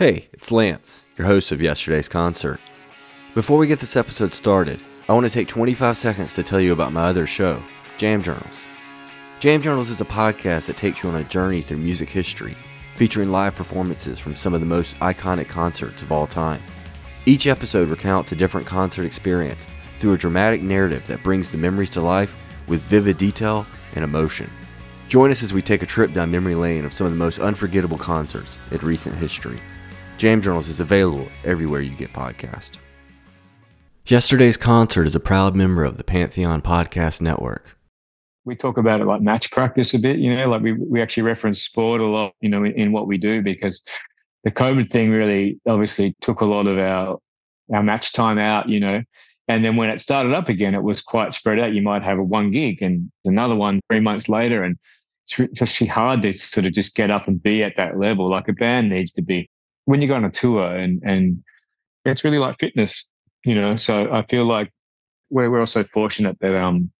Hey, it's Lance, your host of yesterday's concert. Before we get this episode started, I want to take 25 seconds to tell you about my other show, Jam Journals. Jam Journals is a podcast that takes you on a journey through music history, featuring live performances from some of the most iconic concerts of all time. Each episode recounts a different concert experience through a dramatic narrative that brings the memories to life with vivid detail and emotion. Join us as we take a trip down memory lane of some of the most unforgettable concerts in recent history. Jam Journals is available everywhere you get podcasts. Yesterday's concert is a proud member of the Pantheon Podcast Network. We talk about it like match practice a bit, you know, like we, we actually reference sport a lot, you know, in, in what we do because the COVID thing really obviously took a lot of our our match time out, you know. And then when it started up again, it was quite spread out. You might have a one gig and another one three months later. And it's actually hard to sort of just get up and be at that level. Like a band needs to be when you go on a tour and and it's really like fitness, you know. So I feel like we're we're also fortunate that um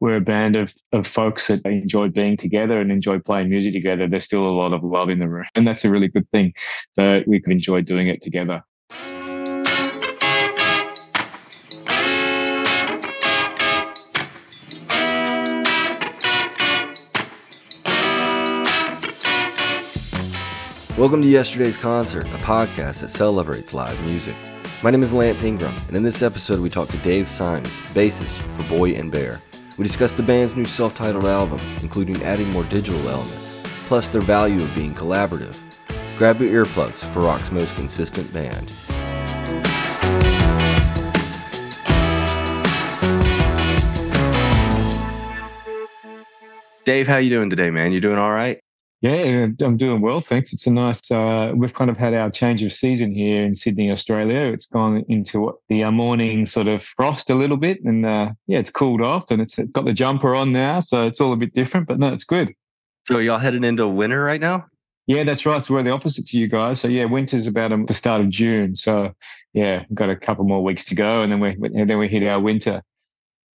we're a band of of folks that enjoy being together and enjoy playing music together. There's still a lot of love in the room, and that's a really good thing. So we can enjoy doing it together. Welcome to Yesterday's Concert, a podcast that celebrates live music. My name is Lance Ingram, and in this episode, we talk to Dave Symes, bassist for Boy and Bear. We discuss the band's new self titled album, including adding more digital elements, plus their value of being collaborative. Grab your earplugs for rock's most consistent band. Dave, how you doing today, man? You doing all right? Yeah, I'm doing well, thanks. It's a nice. Uh, we've kind of had our change of season here in Sydney, Australia. It's gone into the uh, morning sort of frost a little bit, and uh, yeah, it's cooled off, and it's, it's got the jumper on now, so it's all a bit different. But no, it's good. So y'all heading into winter right now? Yeah, that's right. So we're the opposite to you guys. So yeah, winter's about um, the start of June. So yeah, we've got a couple more weeks to go, and then we and then we hit our winter.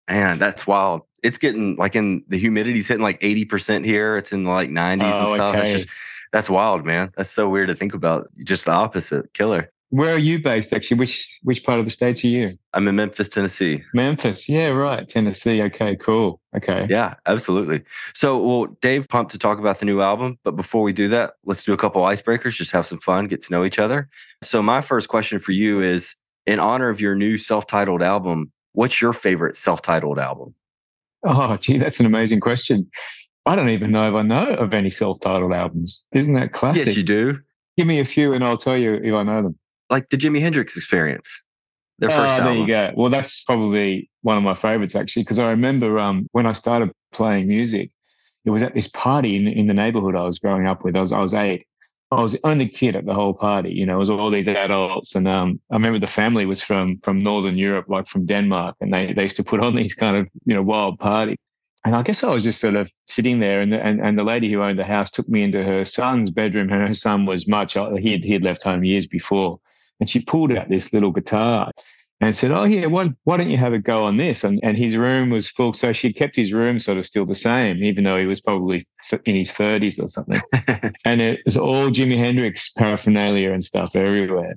Man, that's wild. It's getting like in the humidity's hitting like 80% here. It's in like 90s oh, and stuff. Okay. That's just that's wild, man. That's so weird to think about. Just the opposite. Killer. Where are you based actually? Which which part of the states are you? I'm in Memphis, Tennessee. Memphis. Yeah, right. Tennessee. Okay, cool. Okay. Yeah, absolutely. So, well, Dave, pumped to talk about the new album. But before we do that, let's do a couple icebreakers, just have some fun, get to know each other. So, my first question for you is in honor of your new self titled album, What's your favorite self-titled album? Oh, gee, that's an amazing question. I don't even know if I know of any self-titled albums. Isn't that classic? Yes, you do. Give me a few, and I'll tell you if I know them. Like the Jimi Hendrix Experience. Their first oh, album. There you go. Well, that's probably one of my favorites actually, because I remember um, when I started playing music, it was at this party in, in the neighborhood I was growing up with. I was I was eight, I was the only kid at the whole party. You know, it was all these adults, and um, I remember the family was from from Northern Europe, like from Denmark, and they they used to put on these kind of you know wild parties. And I guess I was just sort of sitting there, and the, and, and the lady who owned the house took me into her son's bedroom. And her son was much he had, he had left home years before, and she pulled out this little guitar and said, "Oh yeah, why, why don't you have a go on this?" And and his room was full, so she kept his room sort of still the same, even though he was probably in his thirties or something. and it was all Jimi Hendrix paraphernalia and stuff everywhere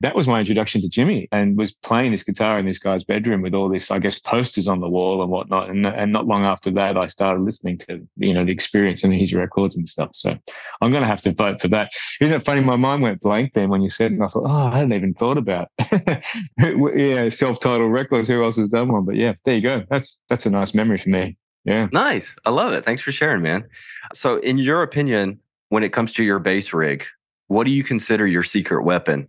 that was my introduction to Jimmy and was playing this guitar in this guy's bedroom with all this, I guess, posters on the wall and whatnot. And, and not long after that, I started listening to, you know, the experience and his records and stuff. So I'm going to have to vote for that. Isn't it funny? My mind went blank then when you said, and I thought, oh, I hadn't even thought about yeah, self-titled records. Who else has done one? But yeah, there you go. That's, that's a nice memory for me. Yeah. Nice. I love it. Thanks for sharing, man. So in your opinion, when it comes to your bass rig, what do you consider your secret weapon?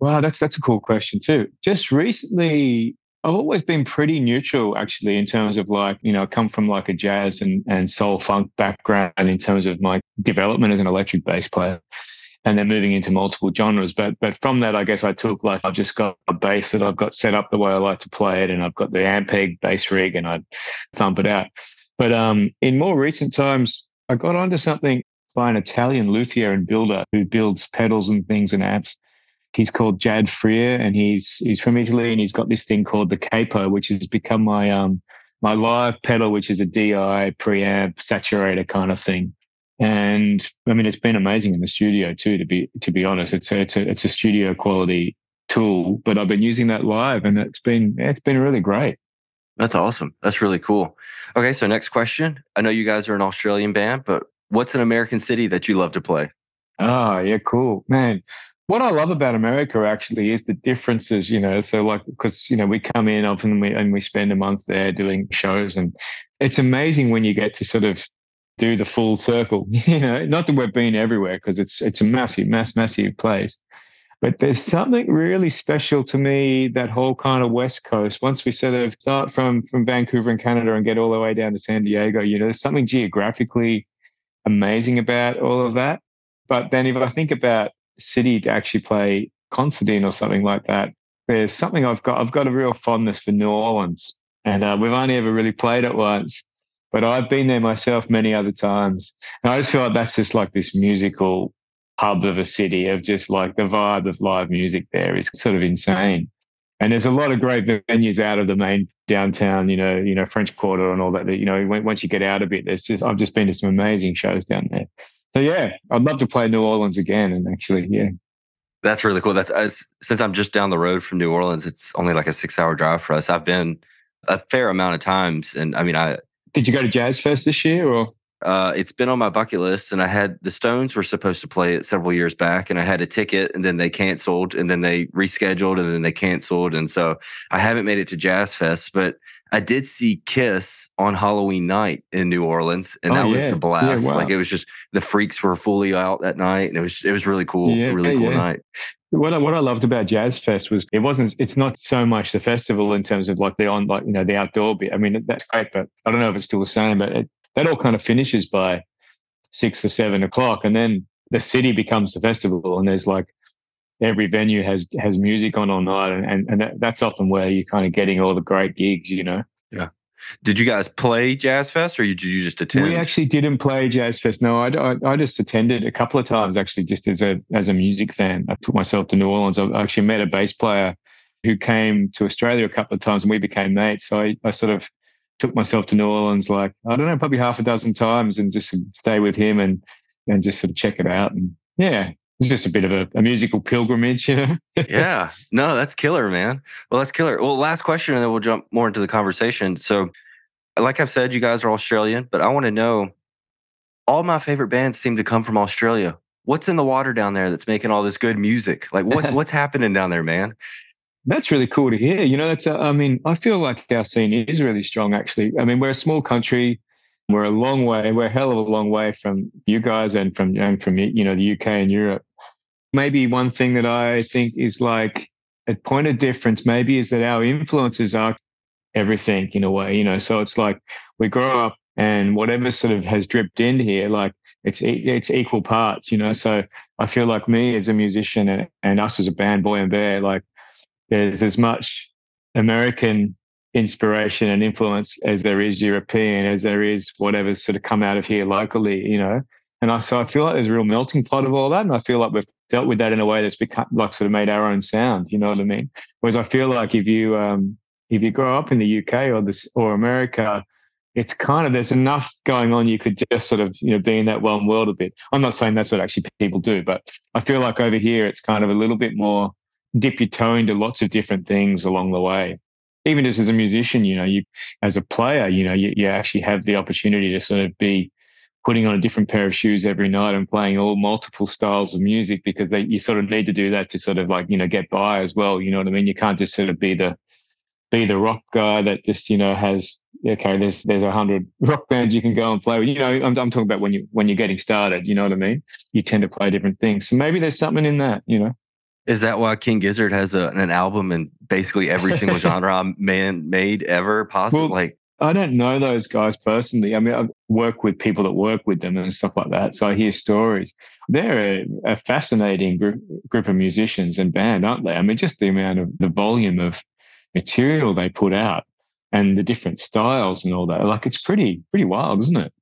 Wow, that's that's a cool question too. Just recently, I've always been pretty neutral actually in terms of like, you know, I come from like a jazz and, and soul funk background in terms of my development as an electric bass player and then moving into multiple genres. But but from that I guess I took like I've just got a bass that I've got set up the way I like to play it and I've got the Ampeg bass rig and I thump it out. But um in more recent times I got onto something by an Italian luthier and builder who builds pedals and things and amps He's called Jad Freer, and he's he's from Italy, and he's got this thing called the Capo, which has become my um my live pedal, which is a DI preamp saturator kind of thing. And I mean, it's been amazing in the studio too. To be to be honest, it's a, it's a it's a studio quality tool, but I've been using that live, and it's been it's been really great. That's awesome. That's really cool. Okay, so next question. I know you guys are an Australian band, but what's an American city that you love to play? Oh, yeah, cool. Man, what I love about America actually is the differences, you know. So, like, because, you know, we come in often and we, and we spend a month there doing shows, and it's amazing when you get to sort of do the full circle, you know, not that we've been everywhere because it's, it's a massive, mass, massive place. But there's something really special to me that whole kind of West Coast. Once we sort of start from from Vancouver in Canada and get all the way down to San Diego, you know, there's something geographically amazing about all of that. But then if I think about city to actually play concert in or something like that, there's something I've got. I've got a real fondness for New Orleans, and uh, we've only ever really played it once. But I've been there myself many other times, and I just feel like that's just like this musical hub of a city of just like the vibe of live music there is sort of insane. And there's a lot of great venues out of the main downtown, you know, you know, French Quarter and all that. That you know, once you get out a bit, there's just I've just been to some amazing shows down there. So yeah, I'd love to play New Orleans again. And actually, yeah, that's really cool. That's as, since I'm just down the road from New Orleans, it's only like a six hour drive for us. I've been a fair amount of times, and I mean, I did you go to Jazz Fest this year or? Uh, it's been on my bucket list, and I had the Stones were supposed to play it several years back, and I had a ticket, and then they canceled, and then they rescheduled, and then they canceled, and so I haven't made it to Jazz Fest, but I did see Kiss on Halloween night in New Orleans, and oh, that yeah. was a blast. Yeah, wow. Like it was just the freaks were fully out that night, and it was it was really cool, yeah, really cool night. What I, what I loved about Jazz Fest was it wasn't it's not so much the festival in terms of like the on like you know the outdoor bit. I mean that's great, but I don't know if it's still the same. But it, that all kind of finishes by six or seven o'clock, and then the city becomes the festival, and there's like every venue has has music on all night, and and, and that, that's often where you're kind of getting all the great gigs, you know. Yeah. Did you guys play Jazz Fest, or did you just attend? We actually didn't play Jazz Fest. No, I, I, I, just attended a couple of times, actually, just as a as a music fan. I took myself to New Orleans. I actually met a bass player who came to Australia a couple of times, and we became mates. So I, I sort of took myself to New Orleans like I don't know, probably half a dozen times, and just stay with him and and just sort of check it out. And yeah, it's just a bit of a, a musical pilgrimage, you know. yeah, no, that's killer, man. Well, that's killer. Well, last question, and then we'll jump more into the conversation. So, like I've said, you guys are Australian, but I want to know. All my favorite bands seem to come from Australia. What's in the water down there that's making all this good music? Like, what's what's happening down there, man? That's really cool to hear. You know, that's, a, I mean, I feel like our scene is really strong, actually. I mean, we're a small country. We're a long way, we're a hell of a long way from you guys and from, and from, you know, the UK and Europe. Maybe one thing that I think is like a point of difference, maybe, is that our influences are everything in a way, you know. So it's like we grow up and whatever sort of has dripped in here, like it's it's equal parts, you know. So I feel like me as a musician and, and us as a band, Boy and Bear, like there's as much American inspiration and influence as there is European, as there is whatever's sort of come out of here locally, you know. And I so I feel like there's a real melting pot of all that, and I feel like we've dealt with that in a way that's become like sort of made our own sound. You know what I mean? Whereas I feel like if you um, if you grow up in the UK or this or America, it's kind of there's enough going on. You could just sort of you know be in that one world a bit. I'm not saying that's what actually people do, but I feel like over here it's kind of a little bit more dip your toe into lots of different things along the way. Even just as a musician, you know, you as a player, you know, you, you actually have the opportunity to sort of be putting on a different pair of shoes every night and playing all multiple styles of music because they, you sort of need to do that to sort of like you know get by as well. You know what I mean? You can't just sort of be the be the rock guy that just you know has okay there's there's a hundred rock bands you can go and play with. You know, I'm, I'm talking about when you when you're getting started. You know what I mean? You tend to play different things. So maybe there's something in that. You know. Is that why King Gizzard has a, an album in basically every single genre man made ever possible? Well, like I don't know those guys personally. I mean, I work with people that work with them and stuff like that. So I hear stories. They're a, a fascinating group, group of musicians and band, aren't they? I mean, just the amount of the volume of material they put out and the different styles and all that. Like it's pretty, pretty wild, isn't it?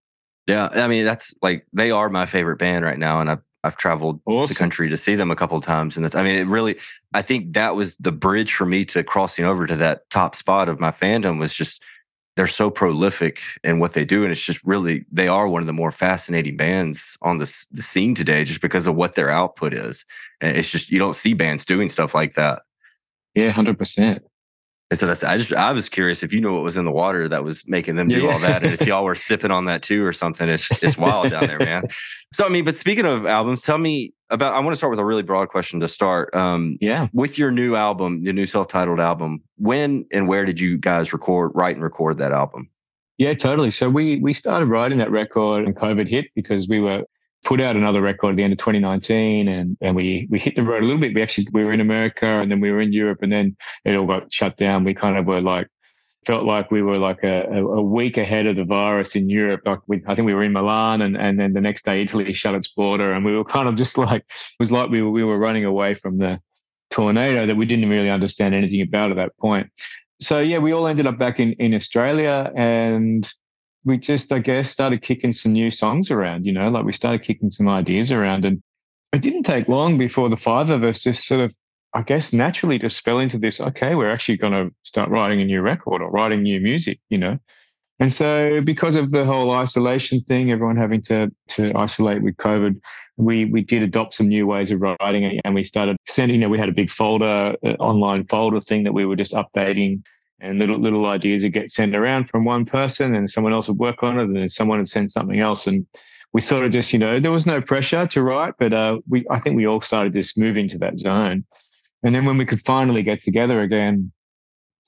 Yeah. I mean, that's like, they are my favorite band right now. And I I've traveled awesome. the country to see them a couple of times, and it's, I mean, it really. I think that was the bridge for me to crossing over to that top spot of my fandom was just they're so prolific in what they do. And it's just really, they are one of the more fascinating bands on the, the scene today just because of what their output is. And it's just, you don't see bands doing stuff like that. Yeah, 100%. And so that's I just I was curious if you know what was in the water that was making them do yeah. all that, and if y'all were sipping on that too or something. It's it's wild down there, man. So I mean, but speaking of albums, tell me about. I want to start with a really broad question to start. Um, yeah, with your new album, your new self-titled album, when and where did you guys record, write, and record that album? Yeah, totally. So we we started writing that record and COVID hit because we were put out another record at the end of 2019 and, and we, we hit the road a little bit. We actually, we were in America and then we were in Europe and then it all got shut down. We kind of were like, felt like we were like a, a week ahead of the virus in Europe. Like we, I think we were in Milan and, and then the next day Italy shut its border and we were kind of just like, it was like we were, we were running away from the tornado that we didn't really understand anything about at that point. So yeah, we all ended up back in, in Australia and we just, I guess, started kicking some new songs around, you know, like we started kicking some ideas around. And it didn't take long before the five of us just sort of, I guess, naturally just fell into this, okay, we're actually going to start writing a new record or writing new music, you know. And so because of the whole isolation thing, everyone having to to isolate with COVID, we we did adopt some new ways of writing and we started sending, you know, we had a big folder, uh, online folder thing that we were just updating and little little ideas would get sent around from one person and someone else would work on it and then someone would send something else. And we sort of just you know there was no pressure to write but uh, we i think we all started just moving to that zone. And then when we could finally get together again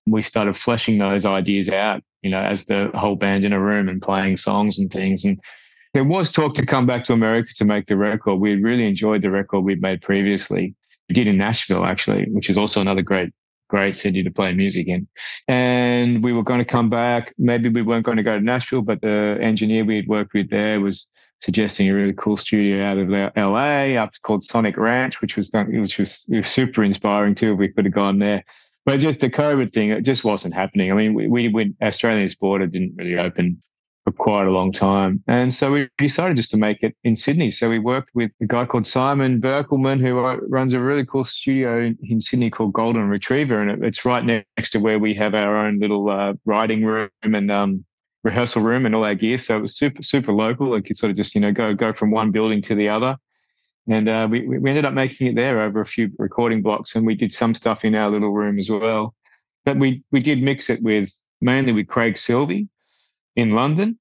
we started fleshing those ideas out you know as the whole band in a room and playing songs and things. And there was talk to come back to america to make the record. We really enjoyed the record we'd made previously. We did in nashville actually which is also another great great city to play music in. And we were going to come back. Maybe we weren't going to go to Nashville, but the engineer we had worked with there was suggesting a really cool studio out of LA up called Sonic Ranch, which was which was, was super inspiring too. If we could have gone there. But just the COVID thing, it just wasn't happening. I mean, we, we Australia's border didn't really open for quite a long time. And so we decided just to make it in Sydney. So we worked with a guy called Simon Berckelman, who runs a really cool studio in Sydney called Golden Retriever. And it's right next to where we have our own little uh, writing room and um, rehearsal room and all our gear. So it was super, super local. It could sort of just, you know, go, go from one building to the other. And uh, we, we ended up making it there over a few recording blocks. And we did some stuff in our little room as well. But we, we did mix it with mainly with Craig Silvey, in London,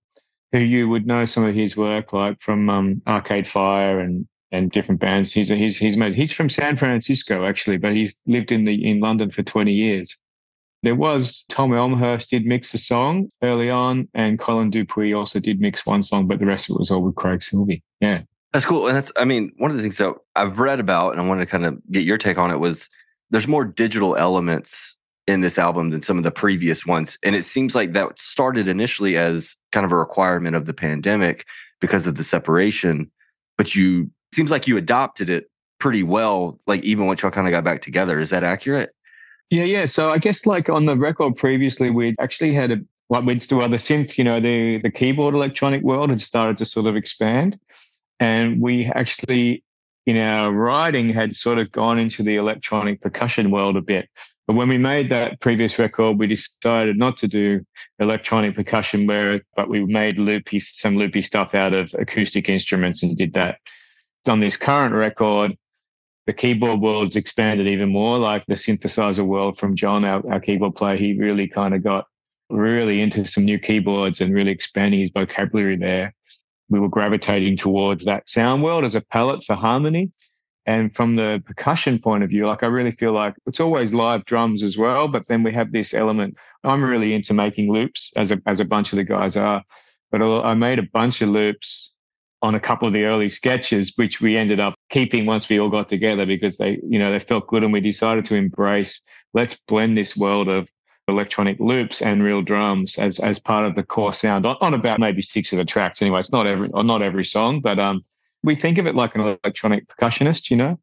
who you would know some of his work, like from um, Arcade Fire and and different bands. He's he's he's he's from San Francisco actually, but he's lived in the in London for twenty years. There was Tom Elmhirst did mix a song early on, and Colin Dupuis also did mix one song, but the rest of it was all with Craig Silvey. Yeah. That's cool. And that's, I mean, one of the things that I've read about and I wanted to kind of get your take on it was there's more digital elements in this album than some of the previous ones. And it seems like that started initially as kind of a requirement of the pandemic because of the separation. But you seems like you adopted it pretty well, like even once y'all kind of got back together. Is that accurate? Yeah, yeah. So I guess like on the record previously, we actually had a like we'd still other synth, you know, the the keyboard electronic world had started to sort of expand. And we actually in our writing had sort of gone into the electronic percussion world a bit. But when we made that previous record, we decided not to do electronic percussion, where but we made loopy some loopy stuff out of acoustic instruments and did that. On this current record, the keyboard world's expanded even more, like the synthesizer world from John, our, our keyboard player. He really kind of got really into some new keyboards and really expanding his vocabulary there. We were gravitating towards that sound world as a palette for harmony. And from the percussion point of view, like I really feel like it's always live drums as well, but then we have this element. I'm really into making loops, as a as a bunch of the guys are. But I made a bunch of loops on a couple of the early sketches, which we ended up keeping once we all got together because they, you know, they felt good, and we decided to embrace. Let's blend this world of electronic loops and real drums as as part of the core sound on, on about maybe six of the tracks. Anyway, it's not every not every song, but um, we think of it like an electronic percussionist, you know?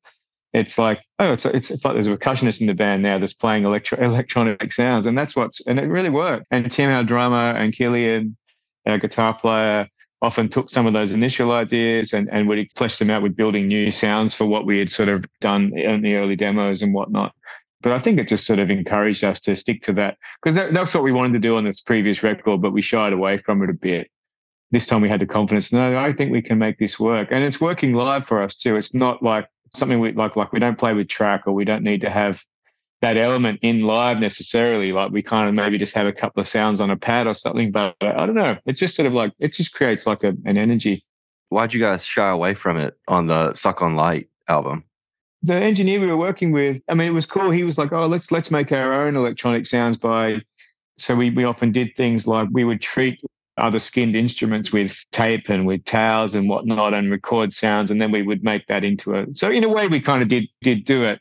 It's like, oh, it's, it's, it's like there's a percussionist in the band now that's playing electro, electronic sounds. And that's what's, and it really worked. And Tim, our drummer, and Killian, our guitar player, often took some of those initial ideas and, and would flesh them out with building new sounds for what we had sort of done in the early demos and whatnot. But I think it just sort of encouraged us to stick to that because that, that's what we wanted to do on this previous record, but we shied away from it a bit. This time we had the confidence. No, I think we can make this work, and it's working live for us too. It's not like something we like. Like we don't play with track, or we don't need to have that element in live necessarily. Like we kind of maybe just have a couple of sounds on a pad or something. But I don't know. It's just sort of like it just creates like a, an energy. Why'd you guys shy away from it on the Suck on Light album? The engineer we were working with, I mean, it was cool. He was like, "Oh, let's let's make our own electronic sounds by." So we we often did things like we would treat other skinned instruments with tape and with towels and whatnot and record sounds and then we would make that into a so in a way we kind of did did do it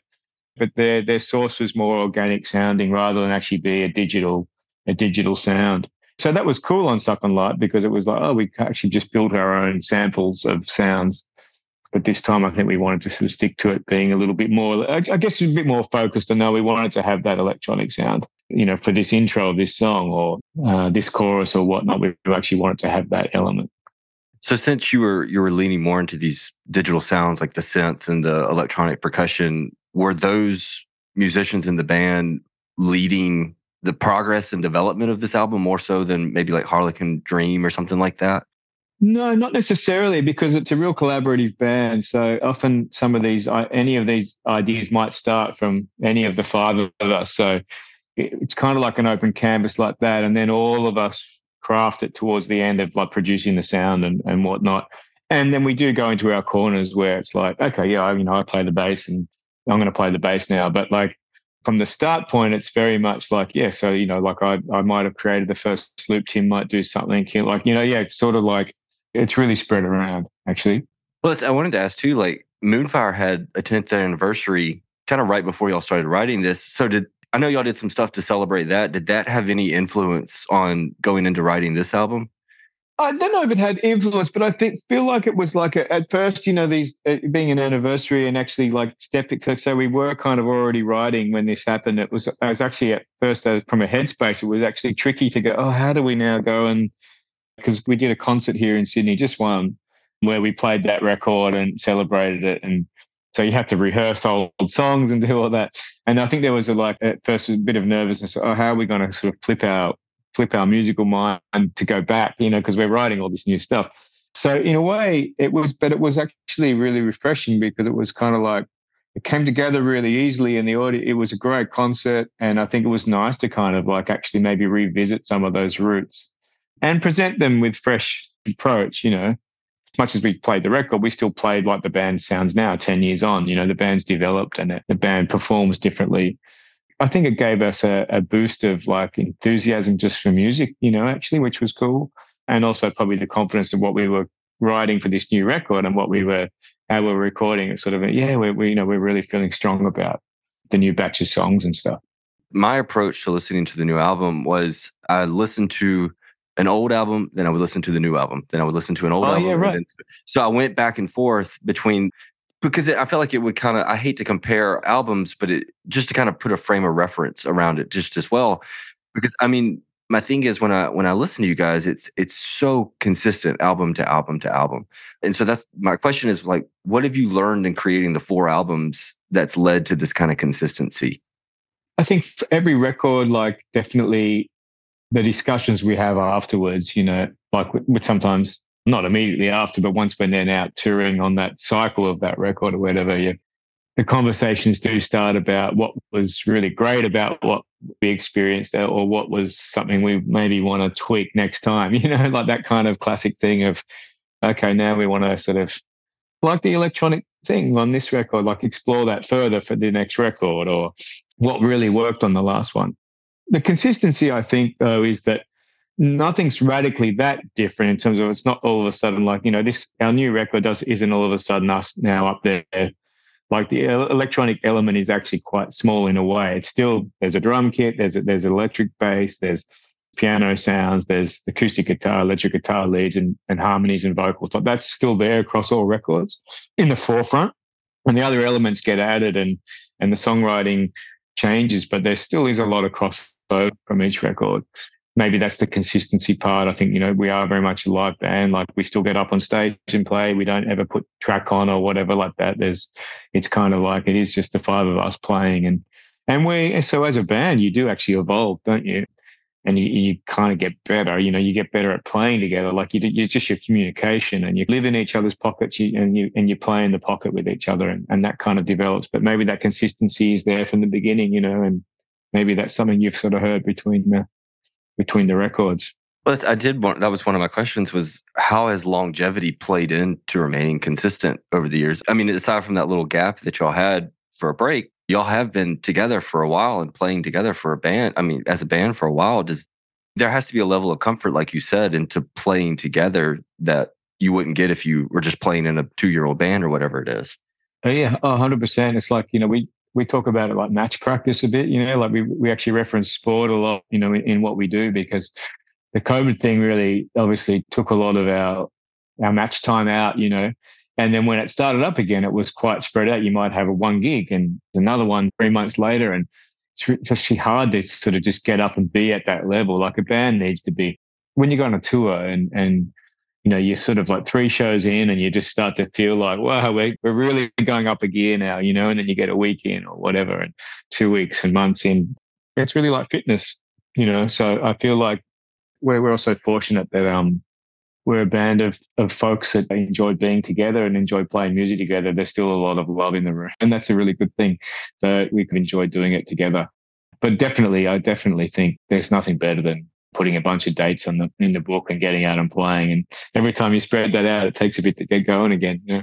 but their their source was more organic sounding rather than actually be a digital a digital sound. So that was cool on Suck on Light because it was like, oh, we actually just built our own samples of sounds. But this time, I think we wanted to sort of stick to it being a little bit more, I guess, a bit more focused. And no, we wanted to have that electronic sound, you know, for this intro of this song or uh, this chorus or whatnot. We actually wanted to have that element. So since you were you were leaning more into these digital sounds like the synth and the electronic percussion, were those musicians in the band leading the progress and development of this album more so than maybe like Harlequin Dream or something like that? No, not necessarily, because it's a real collaborative band. So often, some of these, any of these ideas might start from any of the five of us. So it's kind of like an open canvas like that, and then all of us craft it towards the end of like producing the sound and and whatnot. And then we do go into our corners where it's like, okay, yeah, I, you know, I play the bass and I'm going to play the bass now. But like from the start point, it's very much like, yeah, so, you know, like I, I might have created the first loop, Tim might do something, like, you know, yeah, sort of like it's really spread around actually. Well, I wanted to ask too, like Moonfire had a 10th anniversary kind of right before y'all started writing this. So did, I know y'all did some stuff to celebrate that. Did that have any influence on going into writing this album? I don't know if it had influence, but I think feel like it was like a, at first, you know, these uh, being an anniversary and actually like stepping. So we were kind of already writing when this happened. It was I was actually at first as from a headspace. It was actually tricky to go. Oh, how do we now go and because we did a concert here in Sydney, just one, where we played that record and celebrated it and. So you have to rehearse old songs and do all that. And I think there was a like at first a bit of nervousness. Oh, how are we going to sort of flip our flip our musical mind to go back, you know, because we're writing all this new stuff. So in a way, it was, but it was actually really refreshing because it was kind of like it came together really easily in the audio. It was a great concert, and I think it was nice to kind of like actually maybe revisit some of those roots and present them with fresh approach. You know, as much as we played the record, we still played like the band sounds now, ten years on. You know, the band's developed and the band performs differently. I think it gave us a, a boost of like enthusiasm just for music, you know, actually, which was cool. And also probably the confidence of what we were writing for this new record and what we were, how we were recording it sort of, yeah, we, we, you know, we're really feeling strong about the new batch of songs and stuff. My approach to listening to the new album was I listened to an old album, then I would listen to the new album, then I would listen to an old oh, album. Yeah, right. Then, so I went back and forth between because it, I felt like it would kind of I hate to compare albums, but it just to kind of put a frame of reference around it just as well. Because I mean, my thing is when I when I listen to you guys, it's it's so consistent album to album to album. And so that's my question is like, what have you learned in creating the four albums that's led to this kind of consistency? I think every record, like definitely the discussions we have afterwards, you know, like with sometimes not immediately after, but once we're then out touring on that cycle of that record or whatever, you, the conversations do start about what was really great about what we experienced uh, or what was something we maybe want to tweak next time, you know, like that kind of classic thing of, okay, now we want to sort of like the electronic thing on this record, like explore that further for the next record or what really worked on the last one. The consistency, I think, though, is that nothing's radically that different in terms of it's not all of a sudden like you know this our new record does isn't all of a sudden us now up there. Like the uh, electronic element is actually quite small in a way. It's still there's a drum kit there's a, there's electric bass there's piano sounds there's acoustic guitar electric guitar leads and, and harmonies and vocals. Like that's still there across all records in the forefront. And the other elements get added and and the songwriting changes but there still is a lot of crossover from each record maybe that's the consistency part. I think, you know, we are very much a live band. Like we still get up on stage and play. We don't ever put track on or whatever like that. There's, it's kind of like it is just the five of us playing and And we, so as a band, you do actually evolve, don't you? And you, you kind of get better. You know, you get better at playing together. Like you, you just your communication, and you live in each other's pockets, you, and you and you play in the pocket with each other, and, and that kind of develops. But maybe that consistency is there from the beginning, you know, and maybe that's something you've sort of heard between the between the records. Well, I did want that was one of my questions was how has longevity played into remaining consistent over the years? I mean, aside from that little gap that y'all had for a break, y'all have been together for a while and playing together for a band. I mean, as a band for a while. Does there has to be a level of comfort, like you said, into playing together that you wouldn't get if you were just playing in a two year old band or whatever it is? Oh, yeah, hundred percent. It's like you know we we talk about it like match practice a bit. You know, like we we actually reference sport a lot. You know, in, in what we do because the COVID thing really obviously took a lot of our our match time out, you know. And then when it started up again, it was quite spread out. You might have a one gig and another one three months later. And it's actually hard to sort of just get up and be at that level. Like a band needs to be when you go on a tour and and you know, you're sort of like three shows in and you just start to feel like, wow, we're, we're really going up a gear now, you know, and then you get a week in or whatever and two weeks and months in. It's really like fitness, you know. So I feel like we're, we're also fortunate that um, we're a band of, of folks that enjoy being together and enjoy playing music together. There's still a lot of love in the room, and that's a really good thing. So we can enjoy doing it together. But definitely, I definitely think there's nothing better than putting a bunch of dates on the in the book and getting out and playing. And every time you spread that out, it takes a bit to get going again. Yeah.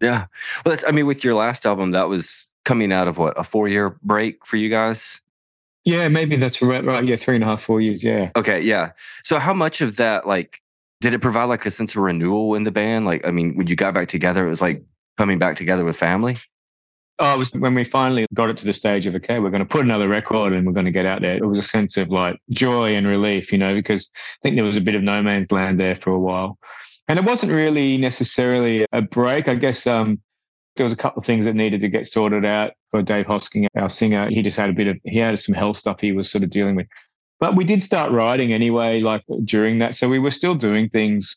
Yeah. Well, I mean, with your last album, that was coming out of what a four year break for you guys. Yeah, maybe that's right. Right. Yeah, three and a half, four years. Yeah. Okay. Yeah. So, how much of that, like, did it provide like a sense of renewal in the band? Like, I mean, when you got back together, it was like coming back together with family. Oh, it was when we finally got it to the stage of okay, we're going to put another record and we're going to get out there. It was a sense of like joy and relief, you know, because I think there was a bit of no man's land there for a while, and it wasn't really necessarily a break. I guess um, there was a couple of things that needed to get sorted out for Dave Hosking, our singer. He just had a bit of, he had some health stuff he was sort of dealing with. But we did start writing anyway, like during that. So we were still doing things.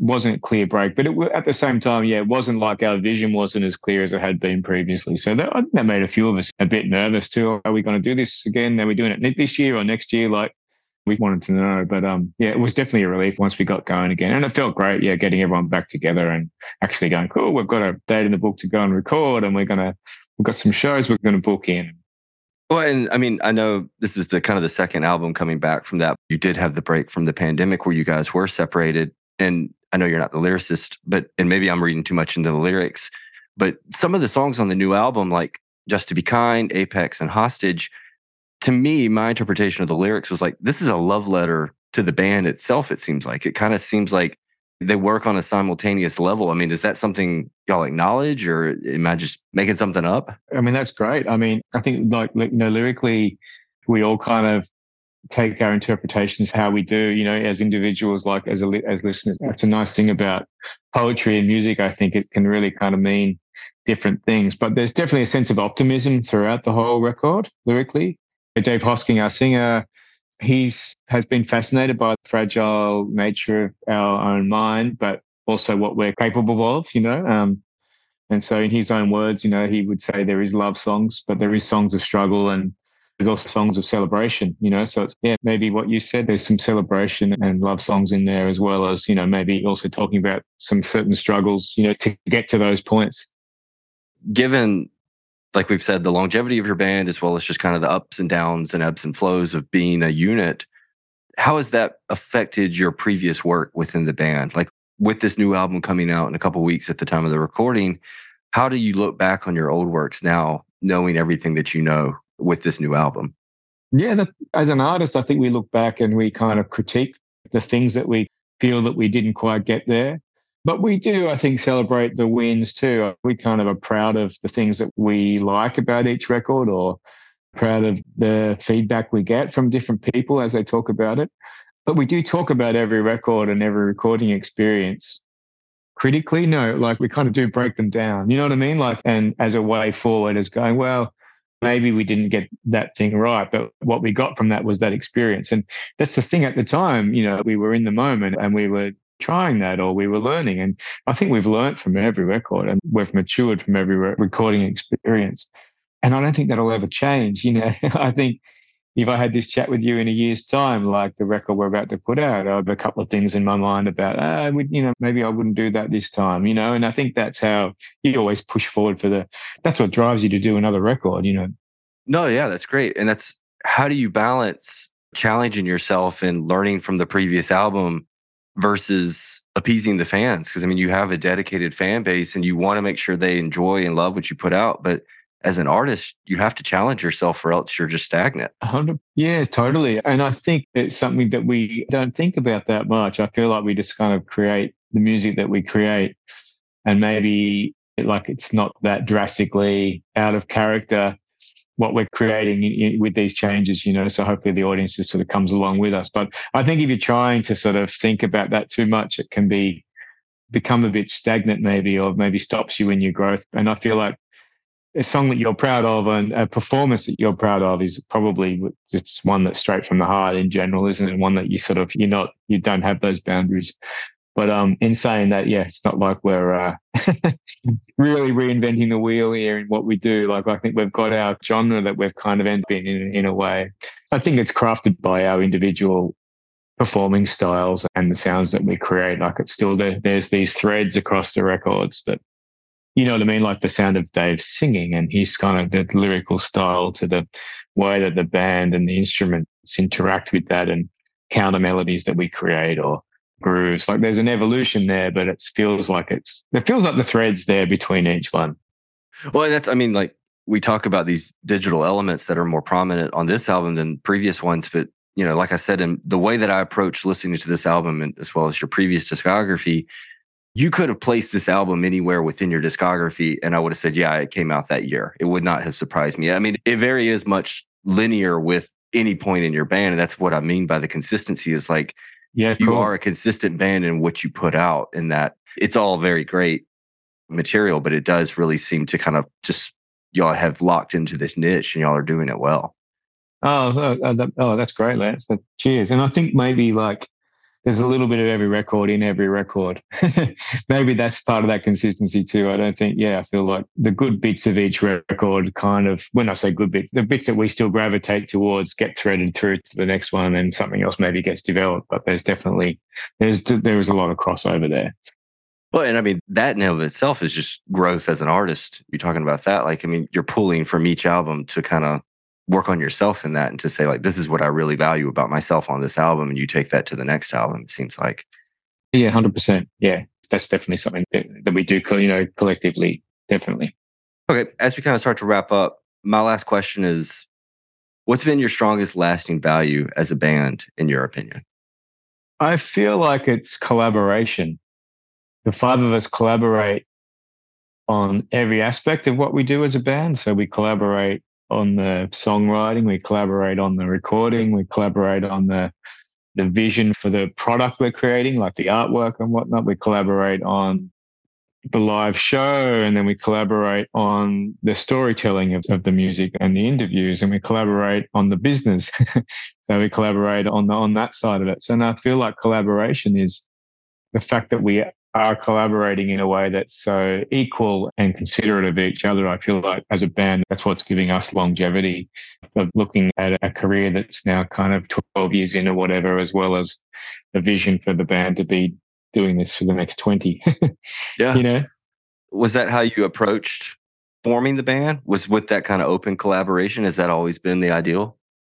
Wasn't clear break, but it, at the same time, yeah, it wasn't like our vision wasn't as clear as it had been previously. So that, that made a few of us a bit nervous too. Are we going to do this again? Are we doing it this year or next year? Like we wanted to know. But um, yeah, it was definitely a relief once we got going again, and it felt great. Yeah, getting everyone back together and actually going, cool. We've got a date in the book to go and record, and we're gonna we've got some shows we're gonna book in. Well, and I mean, I know this is the kind of the second album coming back from that. You did have the break from the pandemic where you guys were separated, and I know you're not the lyricist, but and maybe I'm reading too much into the lyrics, but some of the songs on the new album, like Just to Be Kind, Apex, and Hostage to me, my interpretation of the lyrics was like, this is a love letter to the band itself, it seems like. It kind of seems like they work on a simultaneous level. I mean, is that something y'all acknowledge or am I just making something up? I mean, that's great. I mean, I think like, you know, lyrically, we all kind of take our interpretations how we do, you know, as individuals, like as a, as listeners. That's a nice thing about poetry and music. I think it can really kind of mean different things, but there's definitely a sense of optimism throughout the whole record lyrically. Dave Hosking, our singer, he's has been fascinated by the fragile nature of our own mind, but also what we're capable of, you know. Um, and so, in his own words, you know, he would say there is love songs, but there is songs of struggle and there's also songs of celebration, you know. So it's yeah, maybe what you said. There's some celebration and love songs in there, as well as you know, maybe also talking about some certain struggles, you know, to get to those points. Given like we've said, the longevity of your band, as well as just kind of the ups and downs and ebbs and flows of being a unit. How has that affected your previous work within the band? Like with this new album coming out in a couple weeks at the time of the recording, how do you look back on your old works now, knowing everything that you know with this new album? Yeah, that, as an artist, I think we look back and we kind of critique the things that we feel that we didn't quite get there. But we do, I think, celebrate the wins too. We kind of are proud of the things that we like about each record or proud of the feedback we get from different people as they talk about it. But we do talk about every record and every recording experience critically. No, like we kind of do break them down. You know what I mean? Like, and as a way forward, as going, well, maybe we didn't get that thing right, but what we got from that was that experience. And that's the thing at the time, you know, we were in the moment and we were trying that or we were learning. And I think we've learned from every record and we've matured from every recording experience. and I don't think that'll ever change. You know, I think if I had this chat with you in a year's time, like the record we're about to put out, I have a couple of things in my mind about, uh, would, you know, maybe I wouldn't do that this time, you know, and I think that's how you always push forward for the, that's what drives you to do another record, you know. No, yeah, that's great. And that's how do you balance challenging yourself and learning from the previous album versus appeasing the fans? Because I mean, you have a dedicated fan base and you want to make sure they enjoy and love what you put out, but as an artist, you have to challenge yourself or else you're just stagnant. Yeah, totally. And I think it's something that we don't think about that much. I feel like we just kind of create the music that we create and maybe like it's not that drastically out of character what we're creating with these changes, you know. So hopefully the audience just sort of comes along with us. But I think if you're trying to sort of think about that too much, it can be become a bit stagnant maybe or maybe stops you in your growth. And I feel like a song that you're proud of and a performance that you're proud of is probably just one that's straight from the heart in general, isn't it? One that you sort of you're not you don't have those boundaries. But um, in saying that, yeah, it's not like we're uh, really reinventing the wheel here in what we do. Like I think we've got our genre that we've kind of ended in in, in a way. I think it's crafted by our individual performing styles and the sounds that we create. Like it's still there. There's these threads across the records that you know what I mean? Like the sound of Dave singing and his kind of the lyrical style to the way that the band and the instruments interact with that and counter melodies that we create or grooves. Like there's an evolution there, but it feels like it's, it feels like the threads there between each one. Well, that's, I mean, like we talk about these digital elements that are more prominent on this album than previous ones, but you know, like I said, in the way that I approach listening to this album and as well as your previous discography, you could have placed this album anywhere within your discography and I would have said, yeah, it came out that year. It would not have surprised me. I mean, it very is much linear with any point in your band. And that's what I mean by the consistency is like, yeah, cool. you are a consistent band in what you put out in that it's all very great material, but it does really seem to kind of just y'all have locked into this niche and y'all are doing it well. Oh, oh, oh that, oh that's great, Lance. Cheers. And I think maybe like there's a little bit of every record in every record. Maybe that's part of that consistency too. I don't think, yeah, I feel like the good bits of each record kind of, when I say good bits, the bits that we still gravitate towards get threaded through to the next one and something else maybe gets developed. But there's definitely, there's, there is a lot of crossover there. Well, and I mean, that in of itself is just growth as an artist. You're talking about that. Like, I mean, you're pulling from each album to kind of work on yourself in that and to say like this is what I really value about myself on this album and you take that to the next album it seems like. Yeah 100% yeah that's definitely something that, that we do you know collectively definitely. Okay as we kind of start to wrap up my last question is what's been your strongest lasting value as a band in your opinion? I feel like it's collaboration. The five of us collaborate on every aspect of what we do as a band so we collaborate on the songwriting, we collaborate on the recording, we collaborate on the the vision for the product we're creating, like the artwork and whatnot. We collaborate on the live show and then we collaborate on the storytelling of, of the music and the interviews and we collaborate on the business. so we collaborate on the, on that side of it. So I feel like collaboration is the fact that we are collaborating in a way that's so equal and considerate of each other. I feel like as a band, that's what's giving us longevity of looking at a career that's now kind of 12 years in or whatever, as well as a vision for the band to be doing this for the next 20. yeah. You know? Was that how you approached forming the band? Was with that kind of open collaboration? Has that always been the ideal?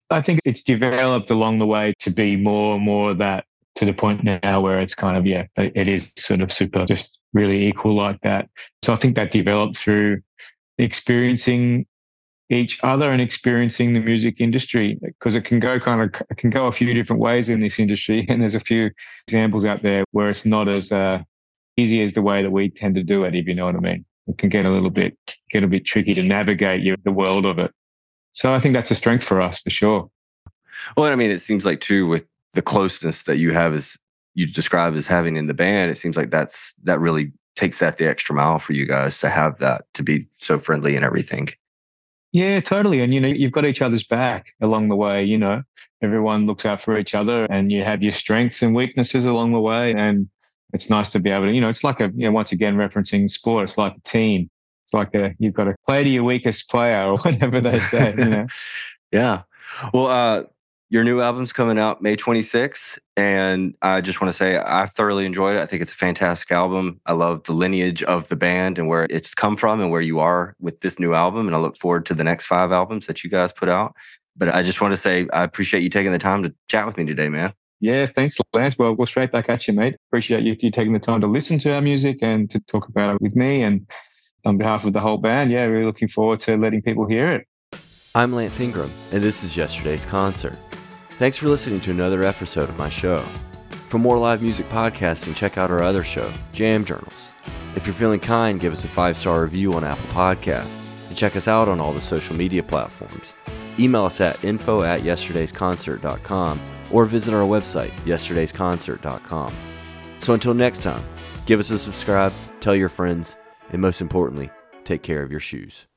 I think it's developed along the way to be more and more that to the point now where it's kind of, yeah, it is sort of super, just really equal like that. So I think that developed through experiencing each other and experiencing the music industry because it can go kind of it can go a few different ways in this industry and there's a few examples out there where it's not as uh, easy as the way that we tend to do it if you know what i mean. It can get a little bit get a bit tricky to navigate you, the world of it. So i think that's a strength for us for sure. Well i mean it seems like too with the closeness that you have as you describe as having in the band, it seems like that's that really takes that the extra mile for you guys to have that to be so friendly and everything. Yeah, totally. And you know, you've got each other's back along the way, you know. Everyone looks out for each other and you have your strengths and weaknesses along the way. And it's nice to be able to, you know, it's like a, you know, once again referencing sport, it's like a team. It's like a, you've got to play to your weakest player or whatever they say. You know? yeah. Well, uh, your new album's coming out May 26th. And I just want to say I thoroughly enjoyed it. I think it's a fantastic album. I love the lineage of the band and where it's come from and where you are with this new album. And I look forward to the next five albums that you guys put out. But I just want to say I appreciate you taking the time to chat with me today, man. Yeah, thanks, Lance. Well, we'll straight back at you, mate. Appreciate you, you taking the time to listen to our music and to talk about it with me. And on behalf of the whole band, yeah, really looking forward to letting people hear it. I'm Lance Ingram, and this is yesterday's concert. Thanks for listening to another episode of my show. For more live music podcasting, check out our other show, Jam Journals. If you're feeling kind, give us a five star review on Apple Podcasts and check us out on all the social media platforms. Email us at info at yesterdaysconcert.com or visit our website, yesterdaysconcert.com. So until next time, give us a subscribe, tell your friends, and most importantly, take care of your shoes.